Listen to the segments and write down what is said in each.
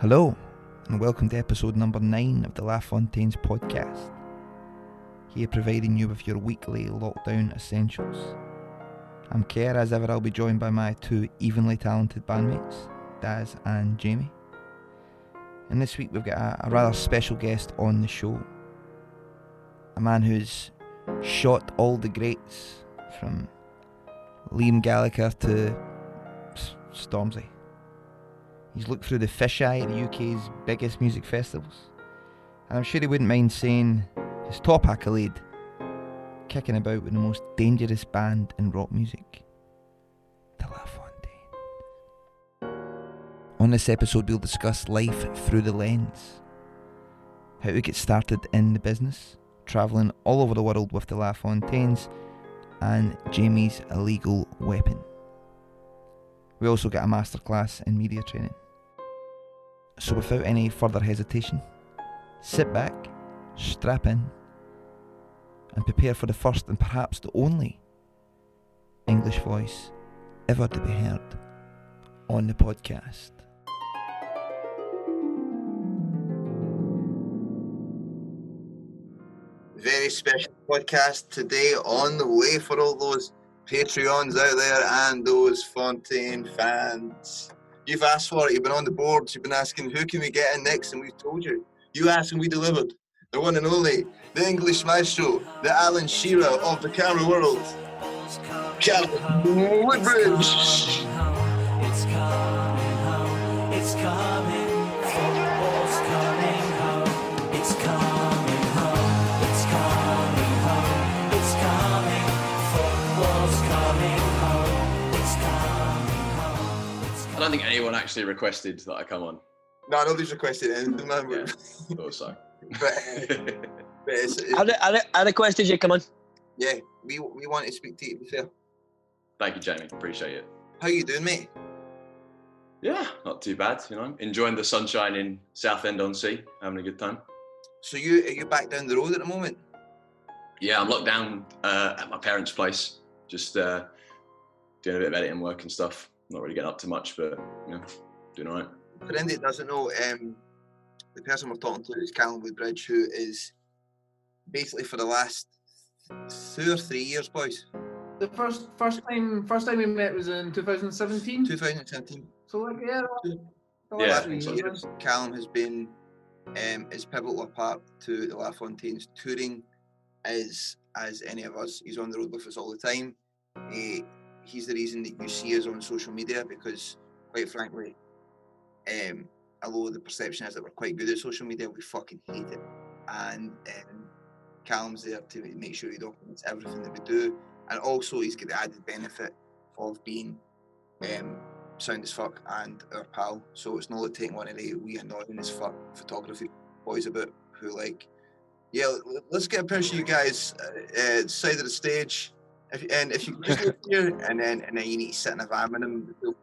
Hello, and welcome to episode number 9 of the LaFontaines podcast. Here providing you with your weekly lockdown essentials. I'm Kerr, as ever, I'll be joined by my two evenly talented bandmates, Daz and Jamie. And this week we've got a, a rather special guest on the show. A man who's shot all the greats from Liam Gallagher to Stormzy. He's looked through the fisheye at the UK's biggest music festivals. And I'm sure he wouldn't mind saying his top accolade kicking about with the most dangerous band in rock music, the LaFontaine. On this episode, we'll discuss life through the lens, how to get started in the business, travelling all over the world with the LaFontaines, and Jamie's illegal weapon. We also get a masterclass in media training. So, without any further hesitation, sit back, strap in, and prepare for the first and perhaps the only English voice ever to be heard on the podcast. Very special podcast today on the way for all those Patreons out there and those Fontaine fans. You've asked for it, you've been on the boards, you've been asking who can we get in next, and we've told you. You asked and we delivered. The one and only, the English maestro, the Alan Shearer of the camera world, Callum Woodbridge. Don't think anyone actually requested that I come on. No, nobody's requested anything, man. Yeah, thought so. But, uh, but it's, it's, I, re- I, re- I requested you come on. yeah, we, we want to speak to you, to be fair. Thank you, Jamie. Appreciate it. How you doing, mate? Yeah, not too bad. You know, enjoying the sunshine in Southend on Sea, having a good time. So you are you back down the road at the moment? Yeah, I'm locked down uh, at my parents' place, just uh, doing a bit of editing work and stuff. Not really getting up to much, but you know, doing all right. For anybody that doesn't know, um, the person we're talking to is Callum Woodbridge, who is basically for the last two or three years, boys, The first first time first time we met was in 2017. 2017. So like yeah, Two- the Yeah, last three three years. years, Callum has been um, is pivotal part to the LaFontaine's touring as as any of us. He's on the road with us all the time. Eh, he's the reason that you see us on social media because, quite frankly, um, although the perception is that we're quite good at social media, we fucking hate it. And um, Callum's there to make sure he documents everything that we do, and also he's got the added benefit of being um, sound as fuck and our pal. So it's not like taking one of the wee annoying as fuck photography boys about who like, yeah, let's get a picture of you guys uh, uh, side of the stage. If, and if you can just live here, and then and then you need to sit in a van with him the.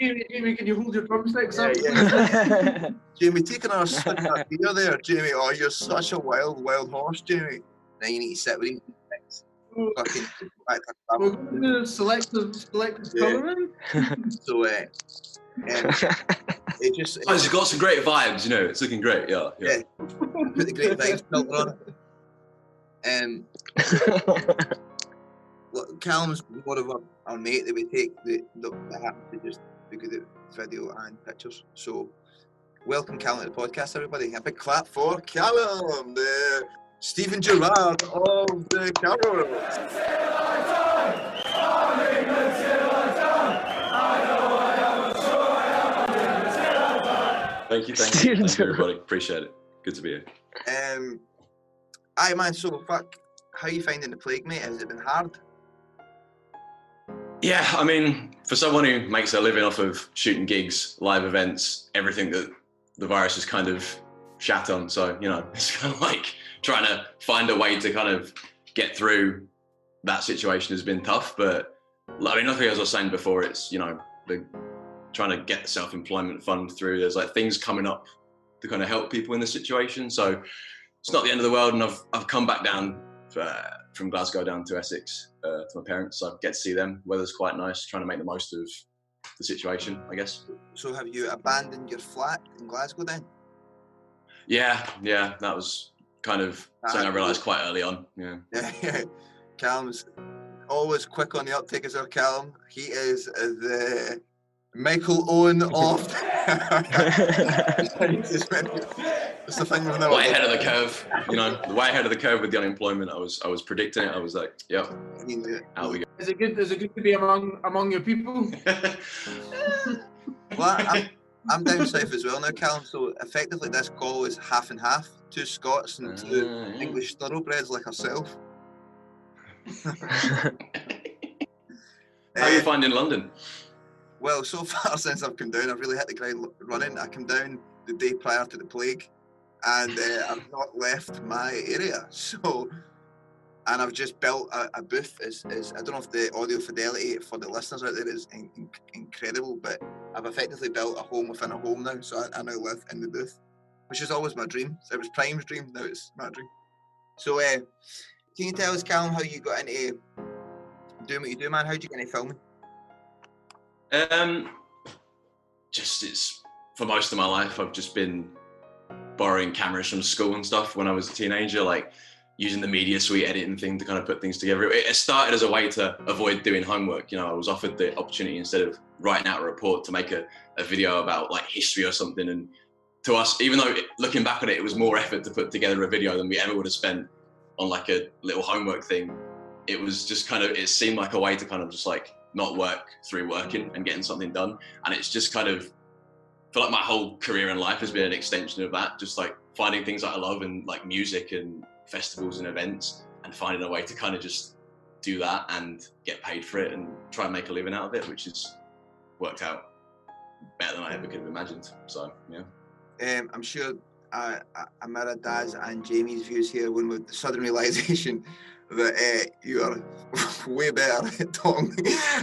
Jamie, Jamie, can you hold your drumsticks up? Yeah, Jamie, take another sip that beer there, Jamie. Oh, you're such a wild, wild horse, Jamie. Then you need to sit with him. Fucking back to We're travel. going to selective, selective Yeah. colouring. So, uh, um, it just Oh, it's got some great vibes, you know. It's looking great. Yeah, yeah. Yeah. put the great vibes filter on. Um, look, Callum's more of a, our mate that we take the, the, the happen to just do good at video and pictures. So, welcome Callum to the podcast, everybody. A big clap for Callum, the Steven Gerrard of the Cowboys. Thank you, thank you, thank you, everybody. Appreciate it. Good to be here. Um, aye, man. So, fuck, how you finding the plague, mate? Has it been hard? Yeah, I mean, for someone who makes a living off of shooting gigs, live events, everything that the virus has kind of shat on. So, you know, it's kind of like trying to find a way to kind of get through that situation has been tough. But I mean, nothing as I was saying before, it's, you know, the trying to get the self employment fund through. There's like things coming up to kind of help people in the situation. So it's not the end of the world. And I've, I've come back down uh, from Glasgow down to Essex uh, to my parents. So I get to see them. Weather's quite nice, trying to make the most of the situation, I guess. So, have you abandoned your flat in Glasgow then? Yeah, yeah, that was kind of something I realised quite early on. Yeah. Yeah, Callum's always quick on the uptake as our Callum. He is the Michael Owen of. It's the thing with never Way ahead of the curve, you know, way ahead of the curve with the unemployment. I was, I was predicting it. I was like, yeah, out we go. Is it good? Is it good to be among among your people? Well, I'm, I'm down south as well now, Callum. So effectively, this call is half and half. Two Scots and two Ah, yeah. English thoroughbreds like ourselves. How are you Uh, finding London? Well, so far since I've come down, I've really hit the ground running. I come down the day prior to the plague, and uh, I've not left my area. So, and I've just built a, a booth. Is, is I don't know if the audio fidelity for the listeners out there is in, in- incredible, but I've effectively built a home within a home now. So I, I now live in the booth, which is always my dream. So it was Prime's dream. Now it's my dream. So, uh, can you tell us, Callum, how you got into doing what you do, man? How did you get into filming? Um, just it's for most of my life. I've just been borrowing cameras from school and stuff when I was a teenager, like using the media suite editing thing to kind of put things together. It, started as a way to avoid doing homework. You know, I was offered the opportunity instead of writing out a report to make a, a video about like history or something. And to us, even though it, looking back on it, it was more effort to put together a video than we ever would have spent on like a little homework thing. It was just kind of, it seemed like a way to kind of just like not work through working and getting something done. And it's just kind of, feel like my whole career in life has been an extension of that, just like finding things that I love and like music and festivals and events and finding a way to kind of just do that and get paid for it and try and make a living out of it, which has worked out better than I ever could have imagined. So, yeah. um, I'm sure uh, uh, Amira, Daz, and Jamie's views here when with the sudden realization that uh, you are way better at talking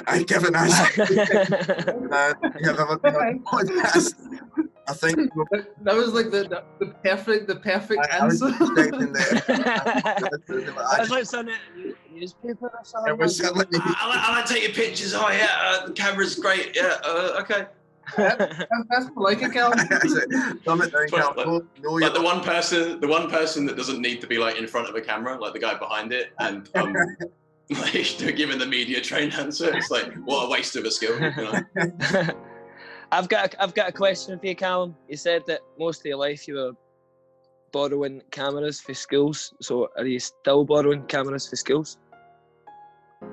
and giving us than you have ever been on podcast. I think That, that was like the, the, the perfect the perfect I, I was answer. expecting that. I was like something in a newspaper or something. It I, I, like- I like to take your pictures. Oh, yeah, uh, the camera's great. Yeah, uh, okay. That's that's like it, Cal. Dumb it down, Cal. No, no, Like the one person, the one person that doesn't need to be like in front of a camera, like the guy behind it, and um, like giving the media trained answer. It's like what a waste of a skill. You know? I've got a, I've got a question for you, Callum. You said that most of your life you were borrowing cameras for schools. So are you still borrowing cameras for schools?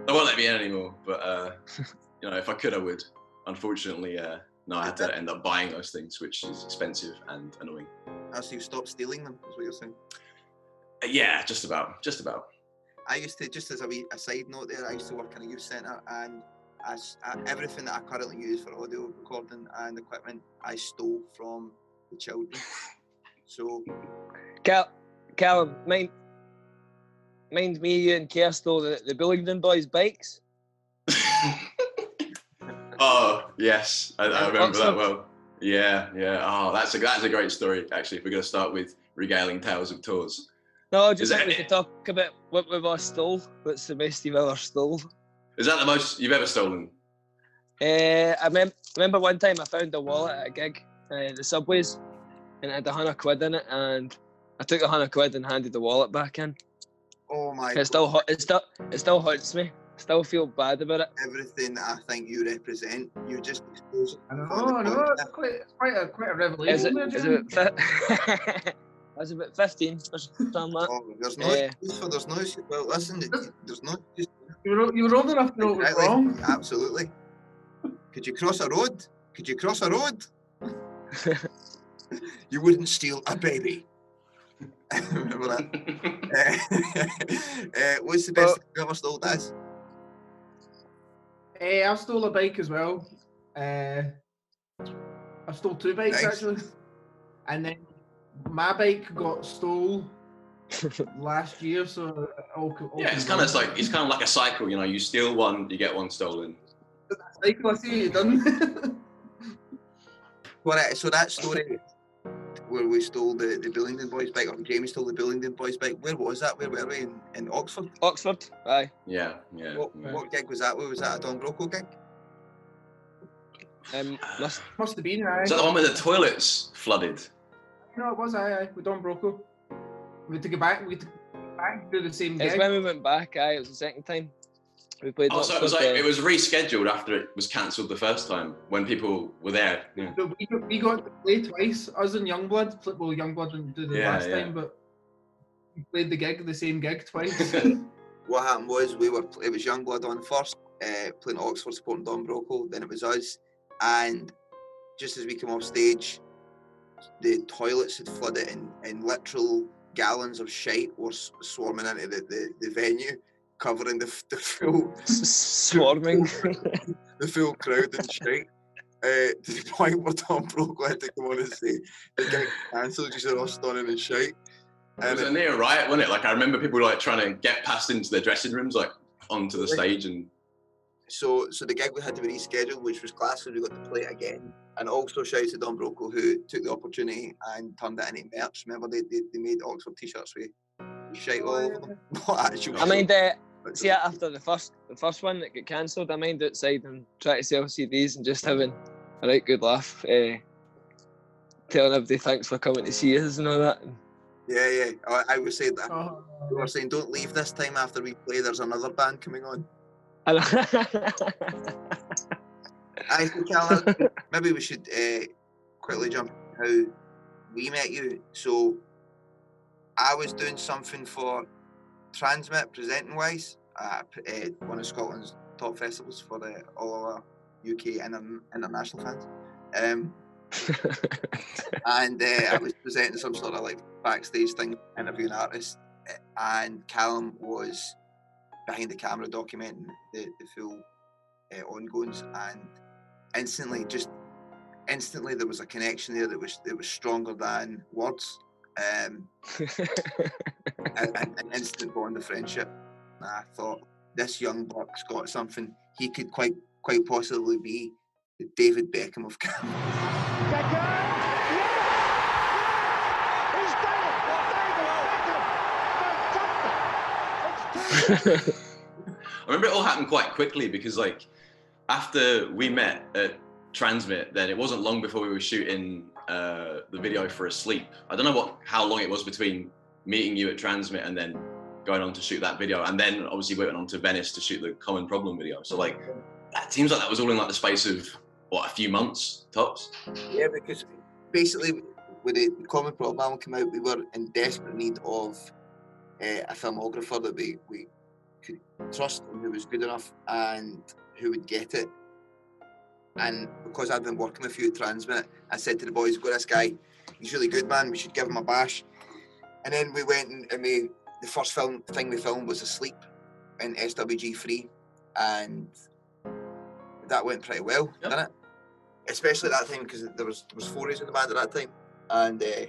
They won't let me in anymore. But uh, you know, if I could, I would. Unfortunately, uh, no, I had to end up buying those things, which is expensive and annoying. As you stopped stealing them, is what you're saying. Uh, yeah, just about, just about. I used to, just as a wee a side note there, I used to work in a youth centre and as uh, everything that I currently use for audio recording and equipment, I stole from the children. So Cal, Callum, mine, mind me, you and Kerr stole the, the Bullingdon boys' bikes. Oh yes, I, I remember that well. Yeah, yeah. Oh, that's a that's a great story. Actually, if we're going to start with regaling tales of tours. No, I just Is think we it- could talk about what we've all stole. What's the best you've ever stole? Is that the most you've ever stolen? Uh, I mem- remember one time I found a wallet at a gig, uh, the subways, and it had a hundred quid in it, and I took a hundred quid and handed the wallet back in. Oh my It still, ha- it still, it still haunts me. Still feel bad about it. everything that I think you represent, you just expose it. I know, on the I It's quite, it's quite a quite a Is revelation. it? there, Is it? Fi- I was about fifteen or something like that. Oh, there's no Yeah. excuse for there's no excuse. Well, listen, it- there's no excuse. You were, you were old enough to know it was wrong. Absolutely. Could you cross a road? Could you cross a road? you wouldn't steal a baby. Remember that? uh, uh, what's the best Well- thing you ever stole, Daz? Eh, I stole a bike as well. Uh, I stole two bikes Nice. actually, and then my bike got stole last year. So all, all Yeah, it's kind of like it's kind of like a cycle. You know, you steal one, you get one stolen. cycle. I see what you done. Well, uh, so that story where we stole the, the Bullingdon boys' bike, or Jamie stole the Bullingdon boys' bike, where was that? Where were we? In, in Oxford? Oxford, aye. Yeah, yeah. What, yeah. what gig was that? Where was that? A Don Broco gig? Um, must, Must have been. Aye. Is that the one where the toilets flooded? No, it was. Aye, aye. With Don Broco. We had to go back. We had to go back and do the same it's gig. when we went back. Aye, it was the second time we played. Oh, so it was like it was rescheduled after it was cancelled the first time when people were there. Yeah. So we, got, we got to play twice. Us and Youngblood. pl- Well, Youngblood didn't do the Yeah, last yeah. time, but we played the gig, the same gig twice. What happened was we were it was Youngblood on first, uh, playing at Oxford supporting Don Broco. Then it was us, and just as we came off stage, the toilets had flooded and, and literal gallons of shite were swarming into the, the, the venue, covering the, f- the full swarming. the full crowd and shite. Uh, to the point where Don Broco had to come on and say the gig cancelled, you said all stunning and shite. It And was a near riot, wasn't it? Like I remember people like trying to get past into their dressing rooms, like onto the stage, and So, so the gig we had to be rescheduled, which was class, so we got to play it again. And also shout to Don Broco who took the opportunity and turned it into merch. Remember they, they, they made Oxford t-shirts with shite all over them. I shite, mind uh, but see after the first the first one that got cancelled, I mind outside and try to sell CDs and just having a right good laugh, uh, telling everybody thanks for coming to see us and all that. Yeah, yeah. I, I was saying that. Oh, We were saying, don't leave this time after we play. There's another band coming on. And I think Callum, maybe we should uh, quickly jump how we met you. So I was doing something for TRNSMT presenting wise, uh, uh, one of Scotland's top festivals for the, all our UK inter- international fans. Um, and uh, I was presenting some sort of like backstage thing, interviewing artists, and Callum was behind the camera documenting the, the full uh, ongoings, and instantly, just instantly, there was a connection there that was that was stronger than words. Um, an, an an instant bond of friendship. And I thought this young buck's got something. He could quite quite possibly be the David Beckham of Cam. I remember it all happened quite quickly because like after we met at TRNSMT, then it wasn't long before we were shooting uh, the video for Asleep. I don't know what how long it was between meeting you at TRNSMT and then going on to shoot that video, and then obviously we went on to Venice to shoot the Common Problem video. So like, that seems like that was all in like the space of what a few months tops. Yeah, because basically, when the Common Problem album came out, we were in desperate need of uh, a filmographer that we, we could trust and who was good enough and who would get it. And because I'd been working with you at TRNSMT, I said to the boys, "Go this guy. He's really good, man. We should give him a bash." And then we went and, and we the first film thing we filmed was Asleep in SWG three, and that went pretty well, Yep. didn't it? Especially that time because there was there was four in the band at that time, and uh,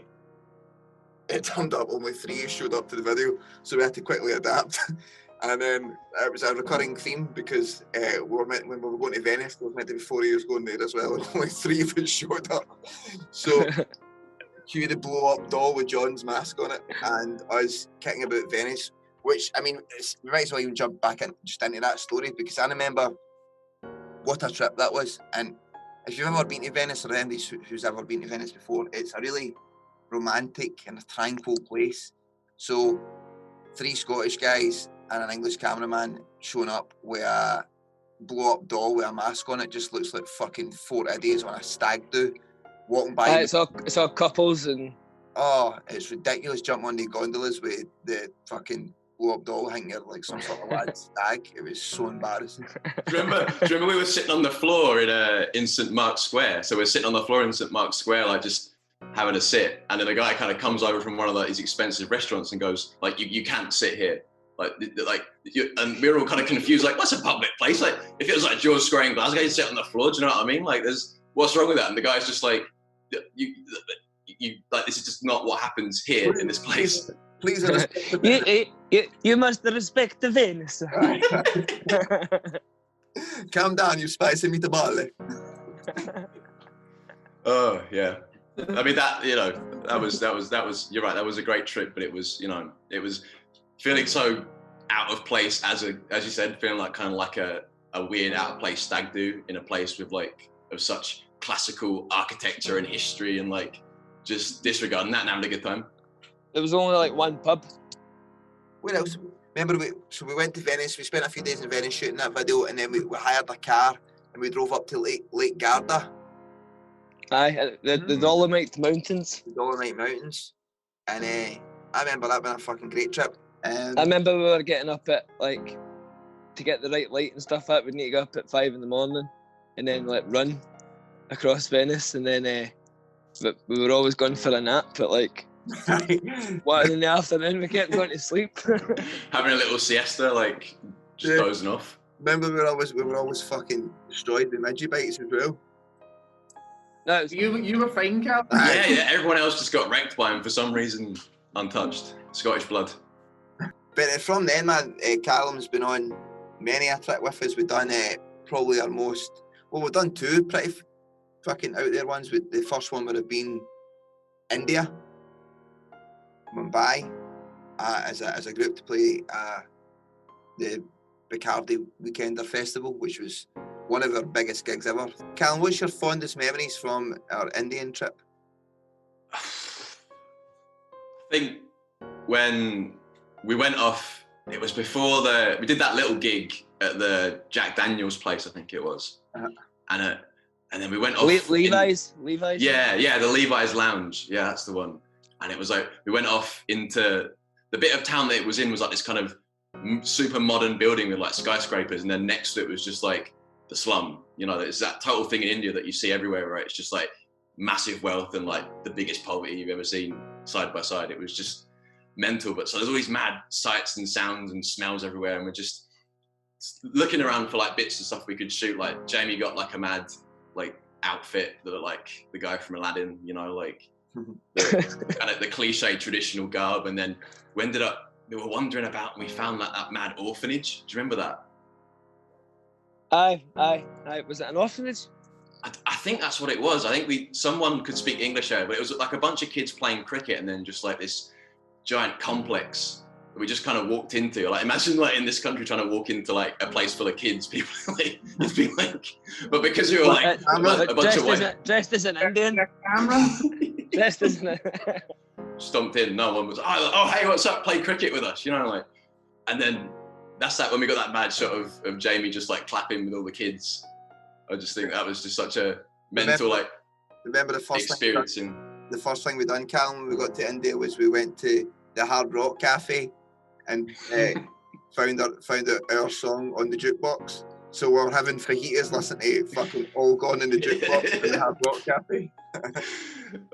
it turned up only three showed up to the video, so we had to quickly adapt. and then it was a recurring theme because uh, we were meant, when we were going to Venice, there was meant to be four years going there as well, and only three of us showed up. So cue the blow up doll with John's mask on it, and us kicking about Venice. Which I mean, we might as well even jump back in just into that story because I remember what a trip that was. And if you've ever been to Venice or anybody who- who's ever been to Venice before, it's a really romantic and a tranquil place. So, three Scottish guys and an English cameraman showing up with a blow up doll with a mask on it just looks like fucking four idiots on a stag do walking by. Aye, the- it's all it's all couples and Oh, it's ridiculous. Jump on the gondolas with the fucking blow up doll hanging out like some sort of lad stag. It was so embarrassing. Do you remember? do you remember we were sitting on the floor in uh, in St Mark's Square? So we're sitting on the floor in St Mark's Square, like just having a sit, and then a guy kind of comes over from one of these expensive restaurants and goes, like, you, you can't sit here. Like, th- th- like, and we were all kind of confused, like, what's a public place? Like, if it was like George Square in Glasgow, you'd sit on the floor. Do you know what I mean? Like, there's what's wrong with that? And the guy's just like, you, you, like, this is just not what happens here in this place. Please respect you, you, you, you must respect the Venice. Calm down, you spicy meatball. Oh yeah. I mean that you know that was that was that was you're right that was a great trip but it was you know it was feeling so out of place as a as you said feeling like kind of like a, a weird out of place stag do in a place with like of such classical architecture and history and like just disregarding that and having a good time. there was only like one pub. Where else? Remember, we, so we went to Venice. We spent a few days in Venice shooting that video, and then we, we hired a car and we drove up to Lake Lake Garda, Aye, uh, the, the Dolomite Mountains. the Dolomite Mountains, and uh, I remember that being a fucking great trip. Um, I remember we were getting up at like to get the right light and stuff out. We need to go up at five in the morning and then like run across Venice, and then uh, we were always going for a nap at like one in the afternoon. We kept going to sleep. Having a little siesta, like just Yeah. dozing off. remember, we were always we were always fucking destroyed with midget bites as well. no, was, You you were fine, Cal. Yeah, yeah. Everyone else just got wrecked by him for some reason, untouched. Scottish blood. But uh, from then, man, uh, Callum's been on many a trip with us. We've done uh, probably our most, well, we've done two pretty f- fucking out there ones. With the first one would have been India, Mumbai, uh, as, a, as a group to play uh, the Bacardi Weekender Festival, which was one of our biggest gigs ever. Callum, what's your fondest memories from our Indian trip? I think when we went off, it was before the we did that little gig at the Jack Daniels place, I think it was, Uh-huh. and uh, and then we went off. Le- in- Levi's, Levi's. yeah, yeah, the Levi's Lounge. Yeah, that's the one. And it was like we went off into the bit of town that it was in was like this kind of super modern building with like skyscrapers, and then next to it was just like the slum. You know, it's that total thing in India that you see everywhere, right? It's just like massive wealth and like the biggest poverty you've ever seen side by side. It was just mental. But so there's all these mad sights and sounds and smells everywhere, and we're just looking around for like bits of stuff we could shoot. Like Jamie got like a mad like outfit that looked like the guy from Aladdin, you know, like mm-hmm. the, kind of the cliche traditional garb. And then we ended up we were wandering about and we found like that mad orphanage. Do you remember that? Aye, mm. aye, aye. Was it an orphanage? I, I think that's what it was. I think we someone could speak English there, but it was like a bunch of kids playing cricket and then just like this giant complex that we just kind of walked into. Like imagine like in this country trying to walk into like a place full of kids, people like it'd be like but because we were like Uh, a, bu- a bunch of as white a, dressed as an Indian. Camera. dressed as an. stomped in, no one was oh, oh hey, what's up? Play cricket with us, you know, like and then that's that when we got that mad shot of, of Jamie just like clapping with all the kids. I just think that was just such a mental like Remember the first thing we done- experiencing. the first thing we done, Callum, when we got to India was we went to the Hard Rock Cafe and uh, found our found out our song on the jukebox. So we we're having fajitas listening to fucking All Gone in the jukebox in the Hard Rock Cafe.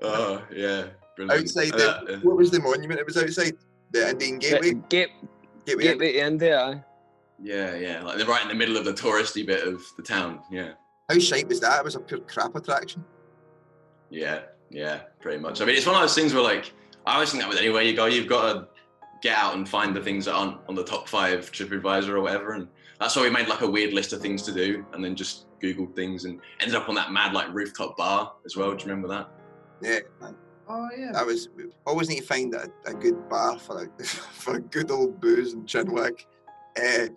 Oh yeah, brilliant. Outside And that, the, uh, what was the monument? It was outside the Indian Gateway. Gate, Gateway. gateway to India. Aye. Yeah, yeah, like they're right in the middle of the touristy bit of the town. Yeah, How shite was that? It was a pure crap attraction. yeah, yeah, pretty much. I mean, it's one of those things where like I always think that with anywhere you go, you've got to get out and find the things that aren't on the top five TripAdvisor or whatever. And that's why we made like a weird list of things to do, and then just googled things and ended up on that mad like rooftop bar as well. Do you remember that? Yeah, man. Oh yeah. I was always need to find a, a good bar for a for a good old booze and chinwag. Uh,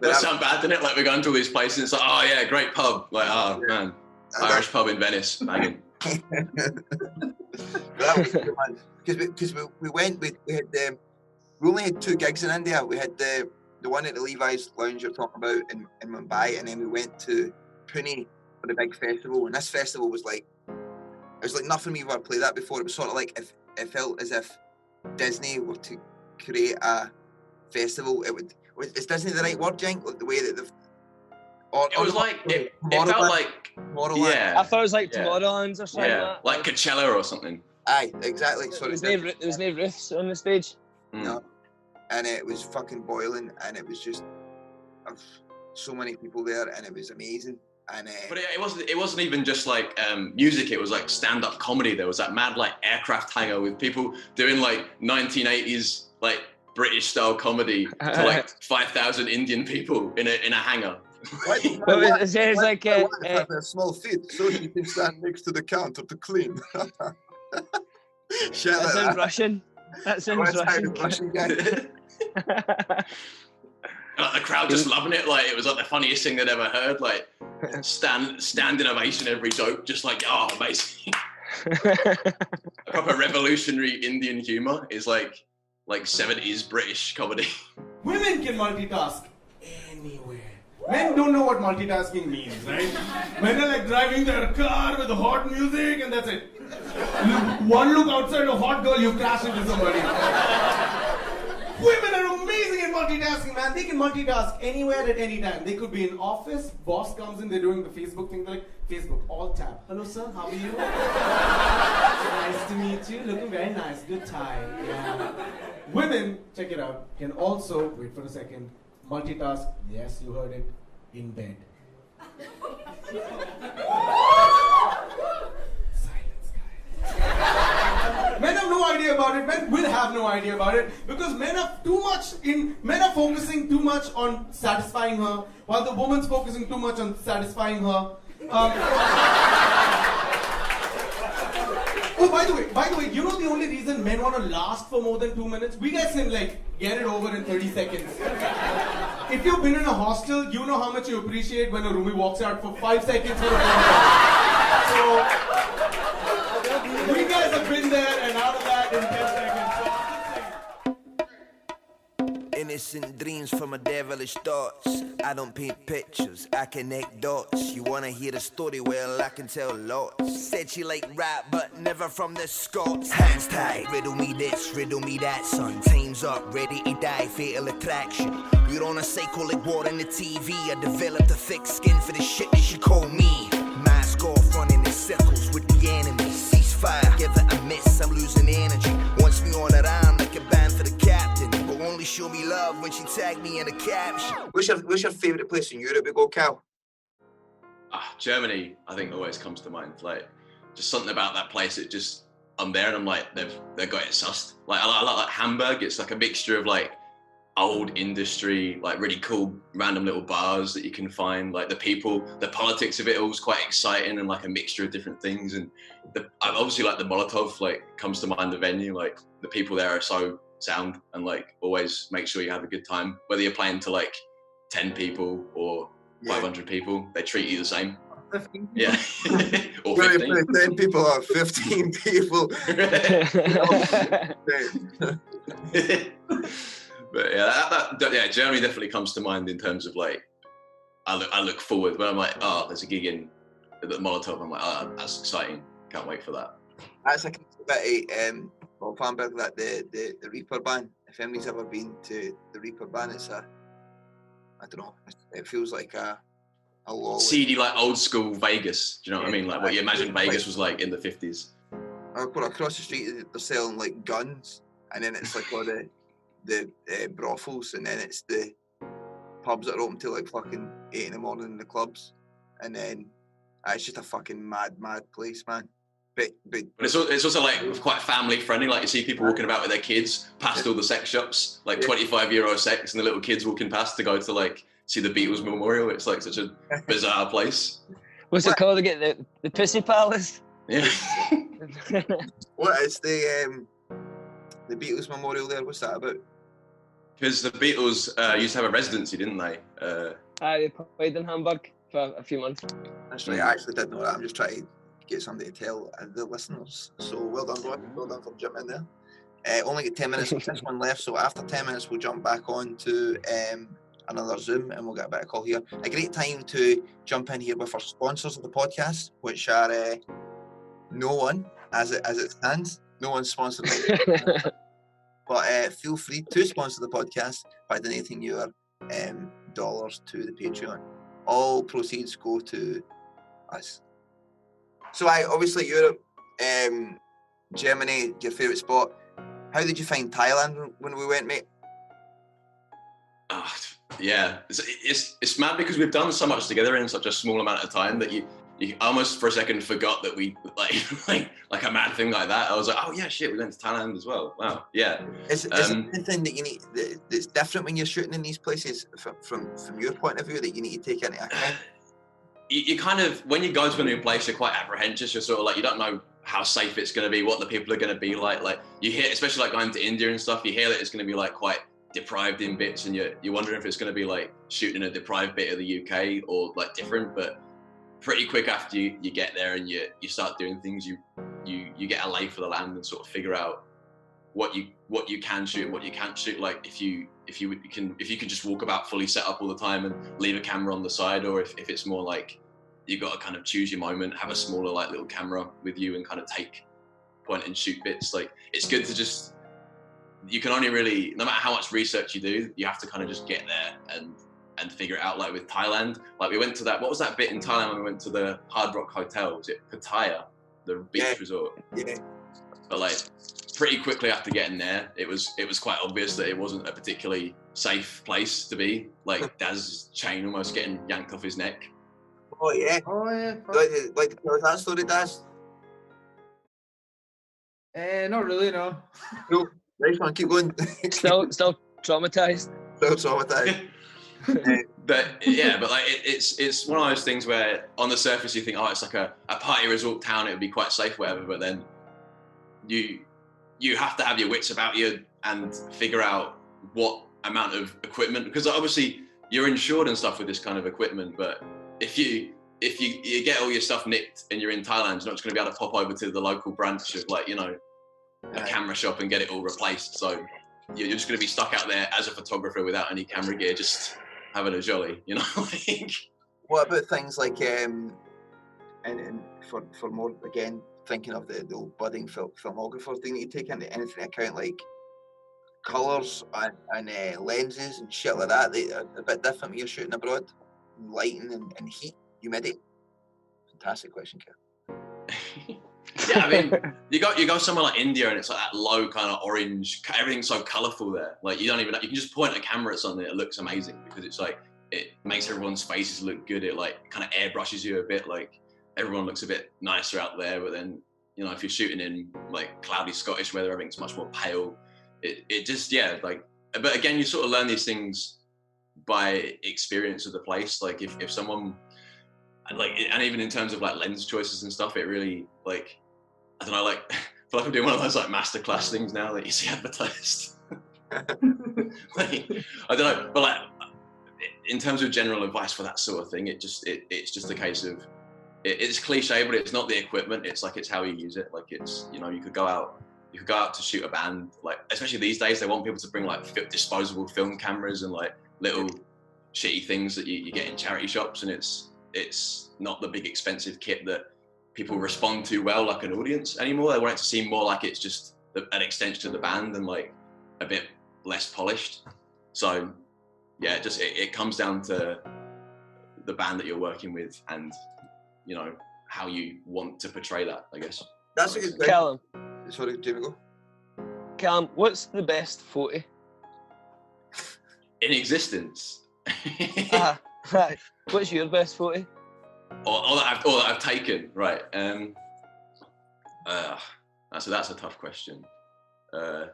That that- sound bad, didn't it? Like we're going to all these places. It's like, oh yeah, great pub. Like, oh man, Irish pub in Venice, banging. that was good, man. Because we, cause we, we went, we, we had um, we only had two gigs in India. We had the the one at the Levi's Lounge you're talking about in, in Mumbai, and then we went to Pune for the big festival. And this festival was like, it was like nothing we've ever played that before. It was sort of like if it felt as if Disney were to create a festival. It would was is Disney the right word, Jenk? Like the way that they've. Or, It was like it, it felt like Tomorrowland. yeah, I thought it was like Yeah. Tomorrowlands or something. yeah, like Coachella or something. Aye, exactly. So there was it no, there was no roofs on the stage. Mm. No. And it was fucking boiling, and it was just uh, so many people there, and it was amazing. And uh, But it, it wasn't. It wasn't even just like um, music. It was like stand-up comedy. There was that mad like aircraft hangar with people doing like 1980s like British style comedy to like 5,000 Indian people in a in a hangar. what, But what- it says what- like uh, what uh, have a small feet, so you can stand next to the counter to clean. Shit that like sounds that. Russian. That sounds West Russian. Russian guy. like the crowd just loving it. Like it was like the funniest thing they'd ever heard. Like stand standing ovation every joke. Just like oh amazing. Proper revolutionary Indian humor is like like 70s British comedy. Women can multitask anywhere. Men don't know what multitasking means, right? Men are like driving their car with hot music and that's it. One look outside a hot girl, you crash into somebody. Women are amazing at multitasking, man. They can multitask anywhere at any time. They could be in office, boss comes in, they're doing the Facebook thing, they're like, Facebook, all tap. Hello sir, how are you? nice to meet you. Looking very nice. Good tie. Yeah. Women, check it out, can also, wait for a second, multitask, yes, you heard it, in bed. Silence, guys. Men have no idea about it. Men will have no idea about it because men are too much in. Men are focusing too much on satisfying her, while the woman's focusing too much on satisfying her. Um, Oh, by the way, by the way, you know the only reason men want to last for more than two minutes? We guys can like get it over in 30 seconds. If you've been in a hostel, you know how much you appreciate when a roomie walks out for five seconds for a. So guys have been there and out of that in 10 seconds. So. Innocent dreams from a devilish thoughts. I don't paint pictures, I connect dots. You wanna hear the story? Well, I can tell lots. Said she like rap, but never from the Scots. Hands tied, riddle me this, riddle me that, son. Teams up, ready to die, fatal attraction. We're on a like war in the TV. I developed a thick skin for the shit that she called me. Mask off, running in circles with the enemy. Ceasefire, give it a miss, I'm losing energy. Wants me on a rhyme like a band for the captain. But only show me love when she tagged me in a caption. what's your What's your favourite place in Europe to go, Cal? Ah, Germany, I think always comes to mind. Like just something about that place. It just I'm there and I'm like they've they've got it sussed. Like I like, I like like Hamburg. It's like a mixture of like old industry, like really cool random little bars that you can find. Like the people, the politics of it all is quite exciting and like a mixture of different things. And the obviously like the Molotov. Like comes to mind the venue. Like the people there are so sound and like always make sure you have a good time. Whether you're playing to like ten people or Yeah. 500 people, they treat you the same. Yeah. or Very 15. 10 people or 15 people. but yeah, that, that, yeah, Germany definitely comes to mind in terms of like, I look, I look forward when I'm like, oh, there's a gig in the Molotov. I'm like, oh, that's exciting. Can't wait for that. That's like a bit of eh, um, Bob Fanberg, that the, the the Reeperbahn. If anybody's ever been to the Reeperbahn, it's a I don't know. It feels like a a law. Seedy, like old school Vegas. Do you know what I mean? Like what you imagine like- Vegas was like in the 50s. Or well, across the street, they're selling like guns, and then it's like all the the uh, brothels, and then it's the pubs that are open till like fucking eight in the morning in the clubs, and then uh, it's just a fucking mad, mad place, man. But, but But it's, al- it's also like quite family friendly. Like you see people walking about with their kids past all the sex shops, like Yeah. 25 euro sex, and the little kids walking past to go to like see the Beatles memorial. It's like such a bizarre place. What's it called again? The, the Pissy Palace? Yeah. what is the um, the Beatles memorial there? What's that about? Because the Beatles uh, used to have a residency, didn't they? Uh, I they played in Hamburg for a few months. That's right. I actually didn't know that. I'm just trying to get somebody to tell uh, the listeners. So well done, Roy. Well done for jumping in there. Uh, only got 10 minutes of this one left. So after 10 minutes, we'll jump back on to um, another Zoom and we'll get a bit of call here. A great time to jump in here with our sponsors of the podcast, which are uh, no one as it, as it stands. No one's sponsored. but uh, feel free to sponsor the podcast by donating your um, dollars to the Patreon. All proceeds go to us. So I obviously Europe, um, Germany, your favourite spot. How did you find Thailand when- we went, mate? ah, yeah, it's, it's it's mad because we've done so much together in such a small amount of time that you you almost for a second forgot that we like like like a mad thing like that. I was like, oh yeah, shit, we went to Thailand as well. Wow, yeah. Is, is Um, there anything that you need that's different when you're shooting in these places from, from from your point of view that you need to take into account? you, you kind of when you go to a new place you're quite apprehensive you're sort of like you don't know how safe it's going to be what the people are going to be like like you hear especially like going to india and stuff you hear that it's going to be like quite deprived in bits and you're, you're wondering if it's going to be like shooting in a deprived bit of the uk or like different but pretty quick after you, you get there and you you start doing things you you you get a lay for the land and sort of figure out what you what you can shoot and what you can't shoot. Like if you if you can if you can just walk about fully set up all the time and leave a camera on the side or if, if it's more like you've got to kind of choose your moment have a smaller like little camera with you and kind of take point and shoot bits. Like it's good to just you can only really no matter how much research you do you have to kind of just get there and and figure it out like with thailand like we went to that what was that bit in thailand when we went to the hard rock hotel was it pattaya the beach Yeah. resort Yeah. but like pretty quickly after getting there it was it was quite obvious that it wasn't a particularly safe place to be like daz's chain almost getting yanked off his neck Oh yeah. Oh yeah. Like, to- like to tell us that story, Daz? Uh, not really, no. No. Nice one. Keep going. Still, still traumatized. Still traumatized. but yeah, but like it, it's it's one of those things where on the surface you think, oh, it's like a, a party resort town, it would be quite safe, whatever. But then you you have to have your wits about you and figure out what amount of equipment because obviously you're insured and stuff with this kind of equipment, but if you if you, you get all your stuff nicked and you're in Thailand, you're not just going to be able to pop over to the local branch of like you know a camera shop and get it all replaced. So you're just going to be stuck out there as a photographer without any camera gear, just having a jolly, you know. like, What about things like um, and, and for for more again thinking of the, the old budding fil- filmographers, do you need to take into anything account like colours and, and uh, lenses and shit like that? They are a bit different when you're shooting abroad, lighting and, and heat, humidity. Fantastic question, Kev. yeah, I mean, you go you go somewhere like India and it's like that low kind of orange. Everything's so colourful there. Like you don't even you can just point a camera at something. It looks amazing because it's like it makes everyone's faces look good. It like kind of airbrushes you a bit. Like everyone looks a bit nicer out there. But then you know if you're shooting in like cloudy Scottish weather, everything's much more pale. It it just yeah like. But again, you sort of learn these things by experience of the place. Like if if someone like and even in terms of like lens choices and stuff, it really like I don't know, like I feel like I'm doing one of those like masterclass things now that you see advertised. like, I don't know, but like in terms of general advice for that sort of thing, it just it, it's just a case of it, it's cliche, but it's not the equipment. It's like it's how you use it. Like it's you know you could go out you could go out to shoot a band like especially these days they want people to bring like disposable film cameras and like little shitty things that you, you get in charity shops and it's it's not the big expensive kit that people respond to well like an audience anymore they want it to seem more like it's just an extension of the band and like a bit less polished so yeah it just it, it comes down to the band that you're working with and you know how you want to portray that i guess That's a good question. Callum, Sorry, Jamie, go. Callum, what's the best photo? in existence Ah, right. What's your best photo? Or, or that I've or that I've taken, right? Um, Uh, so that's a tough question. Uh,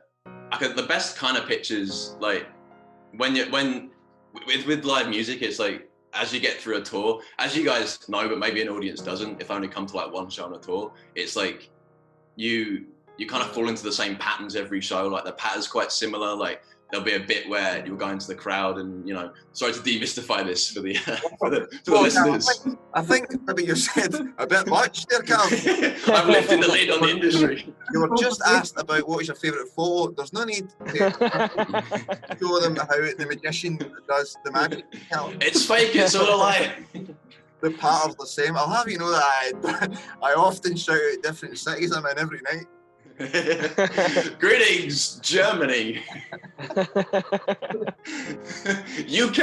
I could, the best kind of pictures, like when you when with with live music, it's like as you get through a tour, as you guys know, but maybe an audience doesn't. If I only come to like one show on a tour, it's like you you kind of fall into the same patterns every show. Like the pattern's quite similar. Like there'll be a bit where you'll go into the crowd and you know sorry to demystify this for the for the, for the Well, listeners. I think maybe you said a bit much there, Cal. I'm lifting the lid on the industry. You were just asked about what is your favourite photo. There's no need to show them how the magician does the magic. It's fake. It's all a lie. The patterns the same. I'll have you know that I, I often shout out different cities I'm in every night. Greetings, Germany, UK.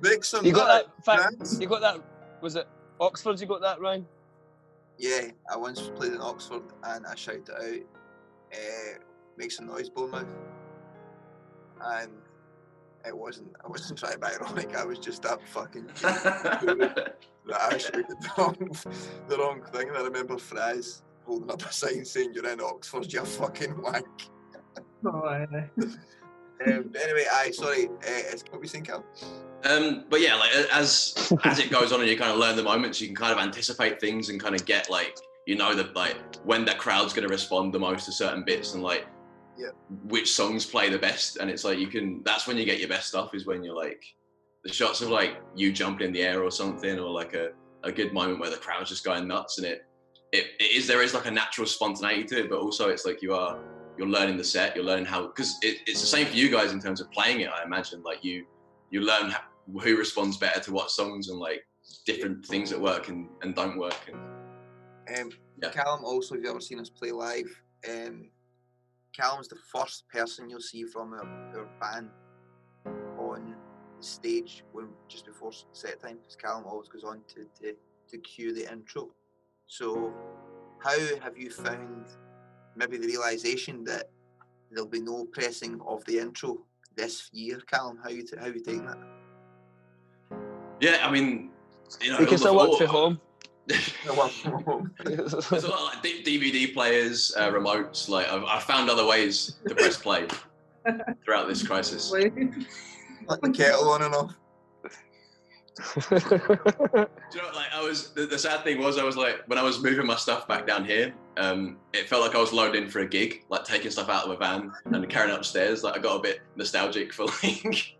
Make some You got that? noise, Fact, you got that? Was it Oxford? You got that, Ryan? Yeah, I once played in Oxford and I shouted out, uh, "Make some noise, Bournemouth," and it wasn't. I wasn't trying to be ironic. I was just that fucking that I shouted the wrong, the wrong thing. And I remember Fraz holding up a sign saying, "You're in Oxford, you fucking wank." Oh, aye, aye. Um, anyway, I sorry. Uh, it's what we saying, Cal. Um, but yeah, like as as it goes on and you kind of learn the moments, you can kind of anticipate things and kind of get like you know that like when that crowd's going to respond the most to certain bits and like Yeah. which songs play the best, and it's like you can. That's when you get your best stuff. Is when you're like the shots of like you jumping in the air or something, or like a, a good moment where the crowd's just going nuts and it, it it is there is like a natural spontaneity to it, but also it's like you are you're learning the set, you're learning how because it, it's the same for you guys in terms of playing it. I imagine like you you learn how, who responds better to what songs and like different things that work and, and don't work. And Um, Yeah. Callum, also, if you've ever seen us play live, um, Callum's the first person you'll see from our, our band on stage when just before set time, because Callum always goes on to, to, to cue the intro. So, how have you found maybe the realization that there'll be no pressing of the intro this year, Callum? How you t- how you taking that? yeah, I mean, you know, You all can still work all- from home. There's a lot of like DVD players, uh, remotes. Like I've, I've found other ways to press play throughout this crisis. Like the kettle on and off. Do you know, like I was the, the sad thing was I was like when I was moving my stuff back down here, um, it felt like I was loading for a gig, like taking stuff out of a van and carrying upstairs. Like I got a bit nostalgic for like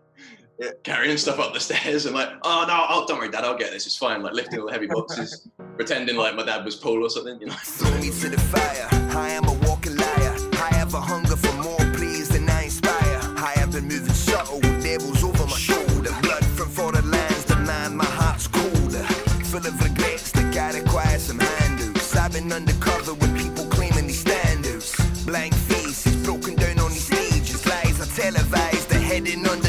carrying stuff up the stairs and like, oh no, oh don't worry, Dad, I'll get this. It's fine. Like lifting all the heavy boxes, pretending like my dad was Paul or something. You know. Throw me to the fire. I am a walking liar. I have a hunger handles. Undercover with people claiming these standards. Blank faces, broken down on these stages. Lies are televised, they're heading under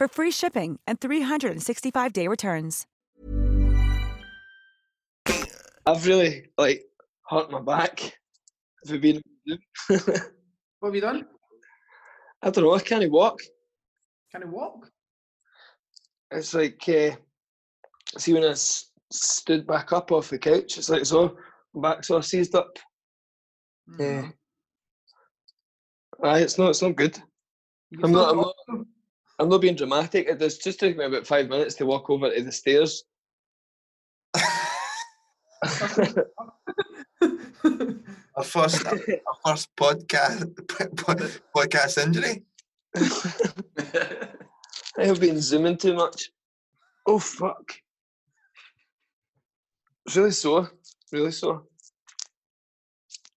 for free shipping and 365-day returns. I've really like hurt my back. Have you been? What have you done? I don't know. I can't walk. Can he walk? It's like uh, see when I s- stood back up off the couch. It's like so back so seized up. Yeah. Aye, it's not. It's not good. You I'm not. I'm not. I'm not being dramatic. It does just took me about five minutes to walk over to the stairs. Our first, our first podcast, podcast injury. I have been zooming too much. Oh fuck! It's really sore. Really sore.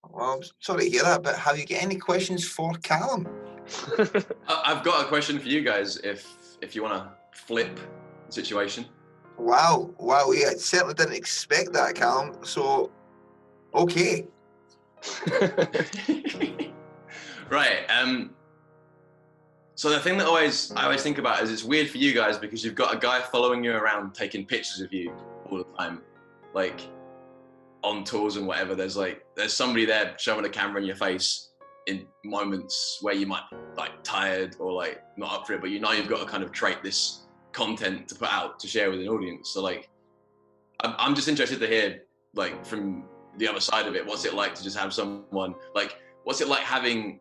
Well, I'm sorry to hear that, but have you got any questions for Callum? I've got a question for you guys. If if you want to flip the situation. Wow, wow, yeah, I certainly didn't expect that, Callum. So, okay. Right. Um. So the thing that always I always think about is it's weird for you guys because you've got a guy following you around taking pictures of you all the time, like on tours and whatever. There's like there's somebody there shoving a camera in your face in moments where you might be like tired or like not up for it, but you know you've got to kind of trait this content to put out to share with an audience. So like, I'm, I'm just interested to hear like from the other side of it, what's it like to just have someone like, what's it like having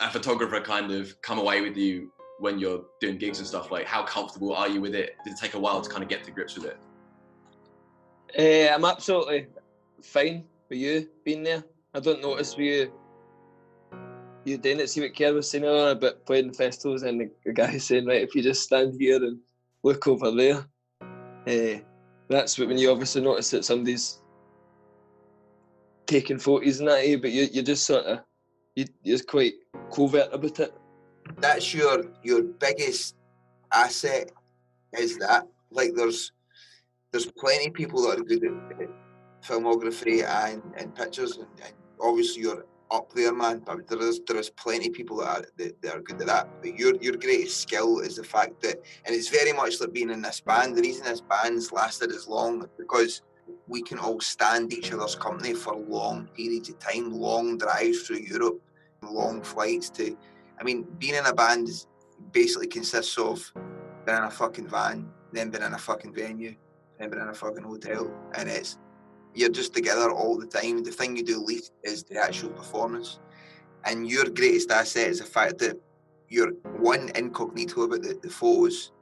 a photographer kind of come away with you when you're doing gigs and stuff? Like, how comfortable are you with it? Did it take a while to kind of get to grips with it? Uh, I'm absolutely fine with you being there. I don't notice with you you it. See what Kev was saying earlier about playing festivals and the, guy saying, right, if you just stand here and look over there, uh, that's when you obviously notice that somebody's taking photos and that, eh, but you, you're just sort of, you, you're quite covert about it. That's your your biggest asset is that. Like there's there's plenty of people that are good at, filmography and, and pictures and, and obviously you're up there man but there is there is plenty of people that are that, that are good at that. But mm. your your greatest skill is the fact that and it's very much like being in this band. The reason this band's lasted as long is because we can all stand each other's company for long periods of time long drives through Europe long flights to I mean being in a band is basically consists of being in a fucking van then being in a fucking venue then being in a fucking hotel and it's you're just together all the time. The thing you do least is the actual performance. And your greatest asset is the fact that you're one incognito about the, the photos,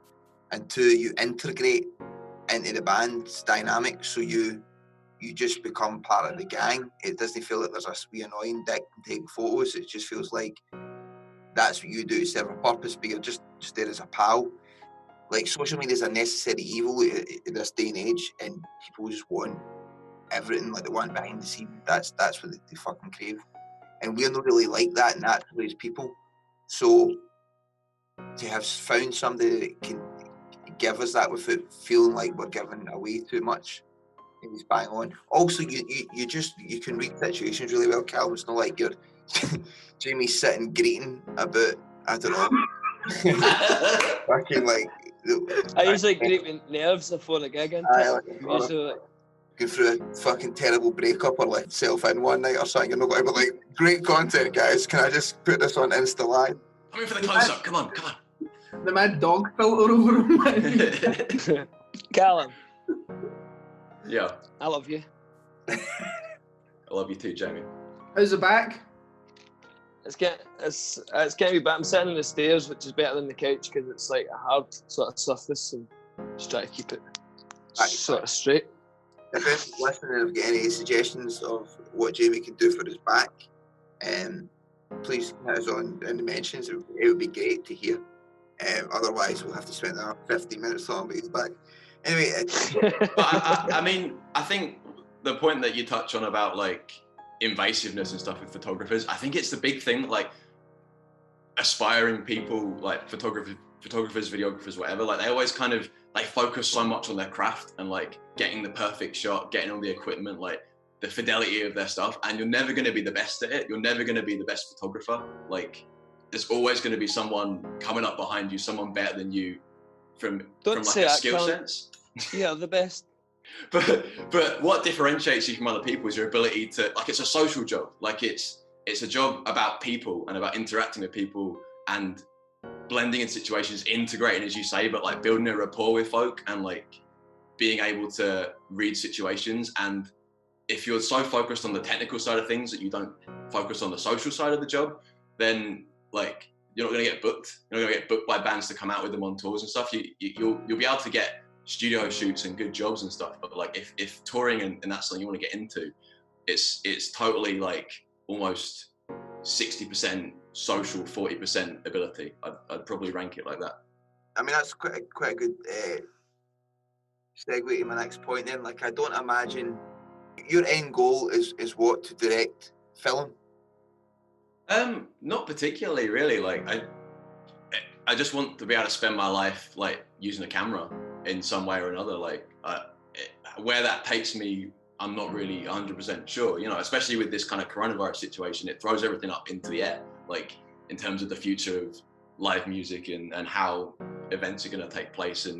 and two, you integrate into the band's dynamic. So you you just become part of the gang. It doesn't feel like there's a wee annoying dick taking photos. It just feels like that's what you do to serve a purpose, but you're just, just there as a pal. Like social media is a necessary evil in this day and age, and people just want everything like the one behind the scene. That's that's what they, they fucking crave, and we're not really like that naturally as people. So to have found somebody that can give us that without feeling like we're giving away too much is bang on. Also, you, you you just you can read situations really well, Cal. It's not like you're Jamie sitting greeting about I don't know, fucking like. I usually greet with nerves before a gig. Aye, like, usually like, going through a fucking terrible breakup or like self in one night or something. You're not going to be like, great content, guys. Can I just put this on Insta Live? Come in for the close up. Come on, come on. The mad dog filter over him. Callum, Yeah, I love you. I love you too, Jamie. How's the back? It's get it's it's getting me back. I'm sitting on the stairs, which is better than the couch because it's like a hard sort of surface, and just try to keep it sort of straight. If anyone's listening and have got any suggestions of what Jamie can do for his back, um, please hit us on in the mentions. It would, it would be great to hear. Um, otherwise, we'll have to spend another 15 minutes on about his back. Anyway, But I, I, I mean, I think the point that you touch on about like invasiveness and stuff with photographers, I think it's the big thing. Like aspiring people, like photographers, photographers, videographers, whatever. Like they always kind of they focus so much on their craft and like getting the perfect shot, getting all the equipment, like the fidelity of their stuff. And you're never going to be the best at it. You're never going to be the best photographer. Like there's always going to be someone coming up behind you, someone better than you from Don't from like a skill sense. Yeah, the best. but but what differentiates you from other people is your ability to like it's a social job like it's it's a job about people and about interacting with people and blending in situations, integrating as you say, but like building a rapport with folk and like being able to read situations. And if you're so focused on the technical side of things that you don't focus on the social side of the job, then like you're not going to get booked. You're not going to get booked by bands to come out with them on tours and stuff. You, you you'll you'll be able to get studio shoots and good jobs and stuff. But like if if touring and, and that's something you want to get into, it's it's totally like almost sixty percent social, forty percent ability. I'd, I'd probably rank it like that. I mean, that's quite a, quite a good uh, segue to my next point. Then, like, I don't imagine your end goal is is what to direct film. Um, not particularly, really. Like I, I just want to be able to spend my life like using a camera in some way or another. Like it, where that takes me, I'm not really 100% sure. You know, especially with this kind of coronavirus situation, it throws everything up into the air. Like in terms of the future of live music and and how events are going to take place and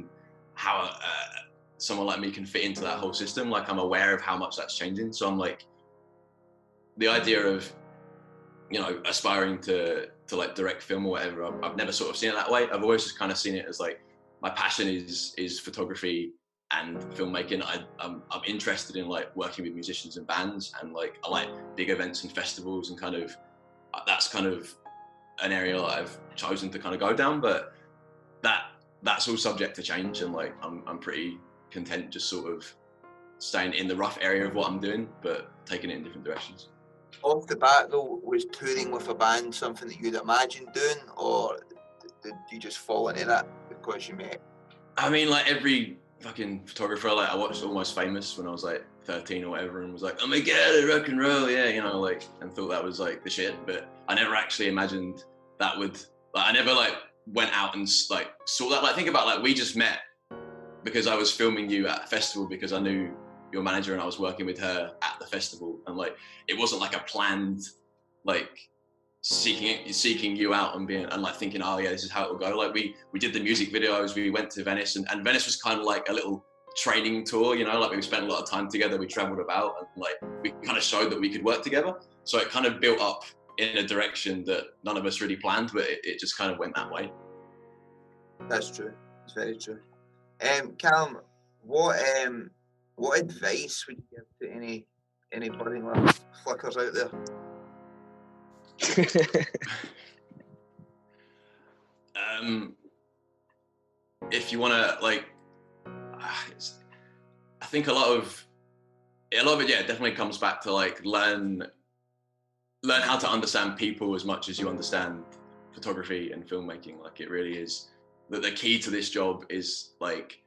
how uh, someone like me can fit into that whole system. Like I'm aware of how much that's changing. So I'm like, the idea of you know aspiring to to like direct film or whatever I've, I've never sort of seen it that way i've always just kind of seen it as like my passion is is photography and filmmaking I, I'm, I'm interested in like working with musicians and bands and like i like big events and festivals and kind of that's kind of an area that i've chosen to kind of go down but that that's all subject to change and like i'm, I'm pretty content just sort of staying in the rough area of what i'm doing but taking it in different directions Off the bat, though, was touring with a band something that you'd imagine doing, or did you just fall into that because you met? I mean, like every fucking photographer, like I watched Almost Famous when I was like 13 or whatever, and was like, "Oh my god, rock and roll, yeah," you know, like, and thought that was like the shit. But I never actually imagined that would. Like, I never like went out and like saw that. Like, think about like we just met because I was filming you at a festival because I knew your manager and I was working with her at the festival, and like it wasn't like a planned like seeking seeking you out and being and like thinking oh yeah this is how it will go like we we did the music videos we went to venice and, and venice was kind of like a little training tour you know like we spent a lot of time together we traveled about and like we kind of showed that we could work together so it kind of built up in a direction that none of us really planned but it, it just kind of went that way That's true. It's very true. Um, Callum, what um, what advice would you give to any any budding flickers out there? um if you want to like Ah, i think a lot of a lot of it yeah definitely comes back to like learn learn how to understand people as much as you understand photography and filmmaking. Like it really is that the key to this job is like